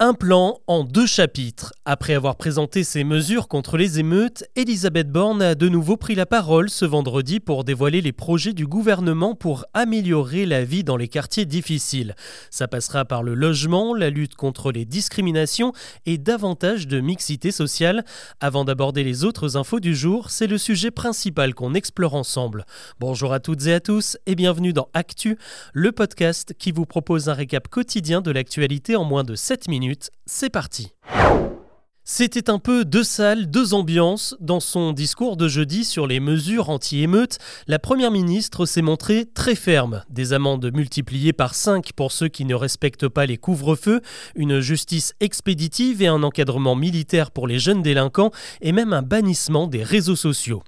Un plan en deux chapitres. Après avoir présenté ses mesures contre les émeutes, Elisabeth Borne a de nouveau pris la parole ce vendredi pour dévoiler les projets du gouvernement pour améliorer la vie dans les quartiers difficiles. Ça passera par le logement, la lutte contre les discriminations et davantage de mixité sociale. Avant d'aborder les autres infos du jour, c'est le sujet principal qu'on explore ensemble. Bonjour à toutes et à tous et bienvenue dans Actu, le podcast qui vous propose un récap quotidien de l'actualité en moins de 7 minutes c'est parti. C'était un peu deux salles, deux ambiances. Dans son discours de jeudi sur les mesures anti-émeutes, la Première ministre s'est montrée très ferme. Des amendes multipliées par 5 pour ceux qui ne respectent pas les couvre-feux, une justice expéditive et un encadrement militaire pour les jeunes délinquants et même un bannissement des réseaux sociaux.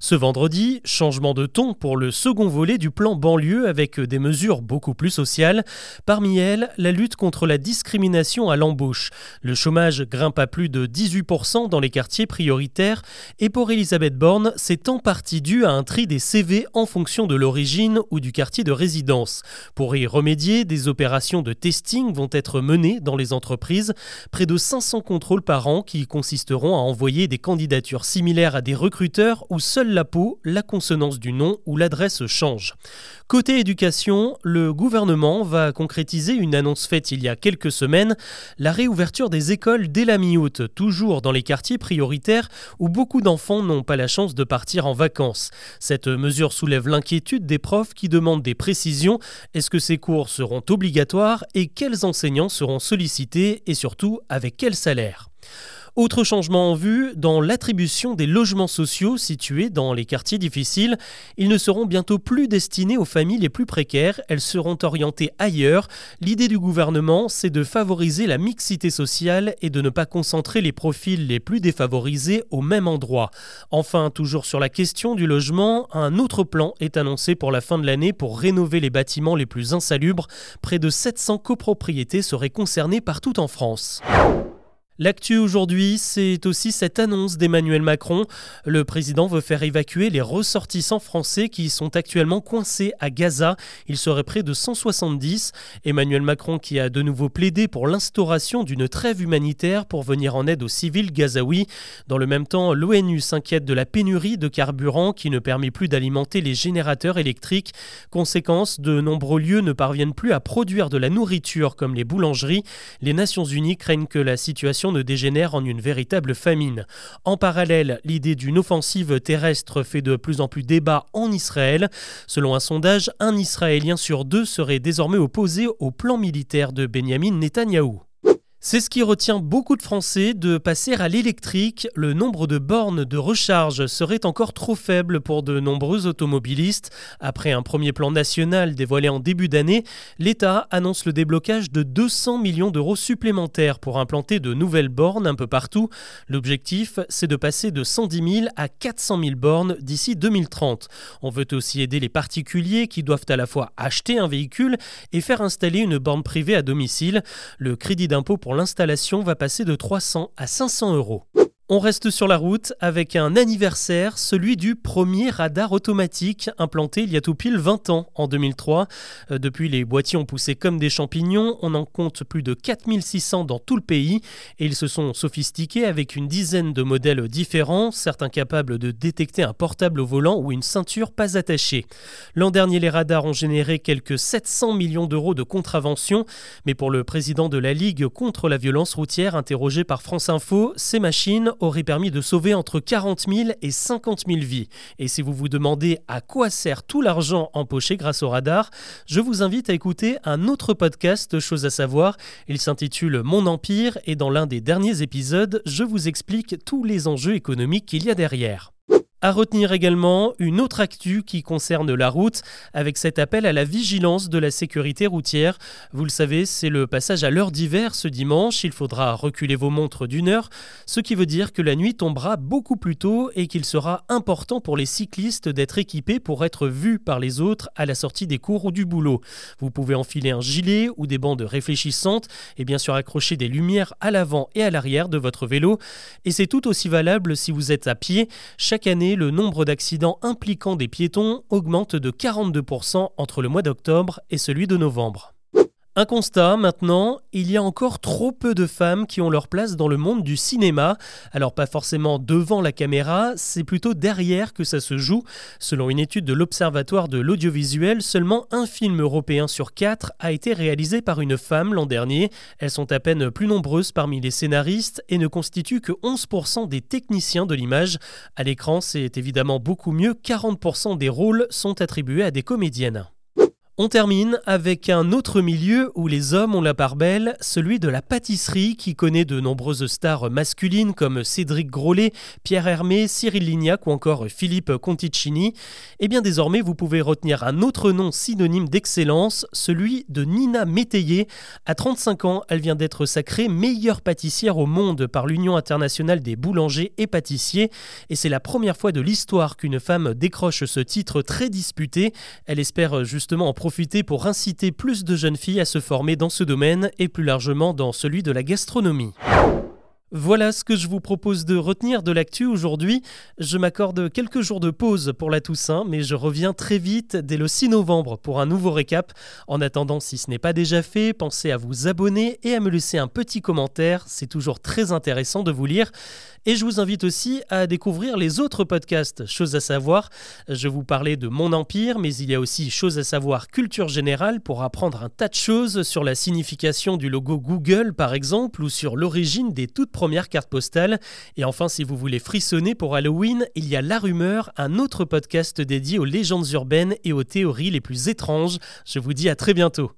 Ce vendredi, changement de ton pour le second volet du plan banlieue avec des mesures beaucoup plus sociales. Parmi elles, la lutte contre la discrimination à l'embauche. Le chômage grimpe à plus de 18% dans les quartiers prioritaires et pour Elisabeth Borne, c'est en partie dû à un tri des CV en fonction de l'origine ou du quartier de résidence. Pour y remédier, des opérations de testing vont être menées dans les entreprises, près de 500 contrôles par an qui consisteront à envoyer des candidatures similaires à des recruteurs où seule la peau, la consonance du nom ou l'adresse change. Côté éducation, le gouvernement va concrétiser une annonce faite il y a quelques semaines, la réouverture des écoles dès la mi-août, toujours dans les quartiers prioritaires où beaucoup d'enfants n'ont pas la chance de partir en vacances. Cette mesure soulève l'inquiétude des profs qui demandent des précisions. Est-ce que ces cours seront obligatoires et quels enseignants seront sollicités et surtout avec quel salaire? Autre changement en vue, dans l'attribution des logements sociaux situés dans les quartiers difficiles, ils ne seront bientôt plus destinés aux familles les plus précaires, elles seront orientées ailleurs. L'idée du gouvernement, c'est de favoriser la mixité sociale et de ne pas concentrer les profils les plus défavorisés au même endroit. Enfin, toujours sur la question du logement, un autre plan est annoncé pour la fin de l'année pour rénover les bâtiments les plus insalubres. Près de 700 copropriétés seraient concernées partout en France. L'actu aujourd'hui, c'est aussi cette annonce d'Emmanuel Macron. Le président veut faire évacuer les ressortissants français qui sont actuellement coincés à Gaza. Il serait près de 170. Emmanuel Macron qui a de nouveau plaidé pour l'instauration d'une trêve humanitaire pour venir en aide aux civils gazaouis. Dans le même temps, l'ONU s'inquiète de la pénurie de carburant qui ne permet plus d'alimenter les générateurs électriques. Conséquence, de nombreux lieux ne parviennent plus à produire de la nourriture comme les boulangeries. Les Nations Unies craignent que la situation ne dégénère en une véritable famine. En parallèle, l'idée d'une offensive terrestre fait de plus en plus débat en Israël. Selon un sondage, un Israélien sur deux serait désormais opposé au plan militaire de Benjamin Netanyahou. C'est ce qui retient beaucoup de Français de passer à l'électrique. Le nombre de bornes de recharge serait encore trop faible pour de nombreux automobilistes. Après un premier plan national dévoilé en début d'année, l'État annonce le déblocage de 200 millions d'euros supplémentaires pour implanter de nouvelles bornes un peu partout. L'objectif, c'est de passer de 110 000 à 400 000 bornes d'ici 2030. On veut aussi aider les particuliers qui doivent à la fois acheter un véhicule et faire installer une borne privée à domicile. Le crédit d'impôt pour l'installation va passer de 300 à 500 euros. On reste sur la route avec un anniversaire, celui du premier radar automatique implanté il y a tout pile 20 ans, en 2003. Euh, depuis, les boîtiers ont poussé comme des champignons. On en compte plus de 4600 dans tout le pays et ils se sont sophistiqués avec une dizaine de modèles différents, certains capables de détecter un portable au volant ou une ceinture pas attachée. L'an dernier, les radars ont généré quelques 700 millions d'euros de contraventions, mais pour le président de la Ligue contre la violence routière interrogé par France Info, ces machines aurait permis de sauver entre 40 000 et 50 000 vies. Et si vous vous demandez à quoi sert tout l'argent empoché grâce au radar, je vous invite à écouter un autre podcast, chose à savoir. Il s'intitule Mon Empire et dans l'un des derniers épisodes, je vous explique tous les enjeux économiques qu'il y a derrière. À retenir également une autre actu qui concerne la route, avec cet appel à la vigilance de la sécurité routière. Vous le savez, c'est le passage à l'heure d'hiver ce dimanche. Il faudra reculer vos montres d'une heure, ce qui veut dire que la nuit tombera beaucoup plus tôt et qu'il sera important pour les cyclistes d'être équipés pour être vus par les autres à la sortie des cours ou du boulot. Vous pouvez enfiler un gilet ou des bandes réfléchissantes et bien sûr accrocher des lumières à l'avant et à l'arrière de votre vélo. Et c'est tout aussi valable si vous êtes à pied. Chaque année, le nombre d'accidents impliquant des piétons augmente de 42% entre le mois d'octobre et celui de novembre. Un constat maintenant, il y a encore trop peu de femmes qui ont leur place dans le monde du cinéma. Alors pas forcément devant la caméra, c'est plutôt derrière que ça se joue. Selon une étude de l'Observatoire de l'audiovisuel, seulement un film européen sur quatre a été réalisé par une femme l'an dernier. Elles sont à peine plus nombreuses parmi les scénaristes et ne constituent que 11% des techniciens de l'image. À l'écran, c'est évidemment beaucoup mieux, 40% des rôles sont attribués à des comédiennes. On termine avec un autre milieu où les hommes ont la part belle, celui de la pâtisserie qui connaît de nombreuses stars masculines comme Cédric Grolet, Pierre Hermé, Cyril Lignac ou encore Philippe Conticini. Et eh bien désormais vous pouvez retenir un autre nom synonyme d'excellence, celui de Nina Métayer. À 35 ans, elle vient d'être sacrée meilleure pâtissière au monde par l'Union internationale des boulangers et pâtissiers et c'est la première fois de l'histoire qu'une femme décroche ce titre très disputé. Elle espère justement en profiter pour inciter plus de jeunes filles à se former dans ce domaine et plus largement dans celui de la gastronomie. Voilà ce que je vous propose de retenir de l'actu aujourd'hui. Je m'accorde quelques jours de pause pour la Toussaint, mais je reviens très vite dès le 6 novembre pour un nouveau récap. En attendant, si ce n'est pas déjà fait, pensez à vous abonner et à me laisser un petit commentaire. C'est toujours très intéressant de vous lire. Et je vous invite aussi à découvrir les autres podcasts Choses à savoir. Je vous parlais de Mon Empire, mais il y a aussi Choses à savoir Culture Générale pour apprendre un tas de choses sur la signification du logo Google par exemple ou sur l'origine des toutes premières cartes postales. Et enfin, si vous voulez frissonner pour Halloween, il y a La Rumeur, un autre podcast dédié aux légendes urbaines et aux théories les plus étranges. Je vous dis à très bientôt.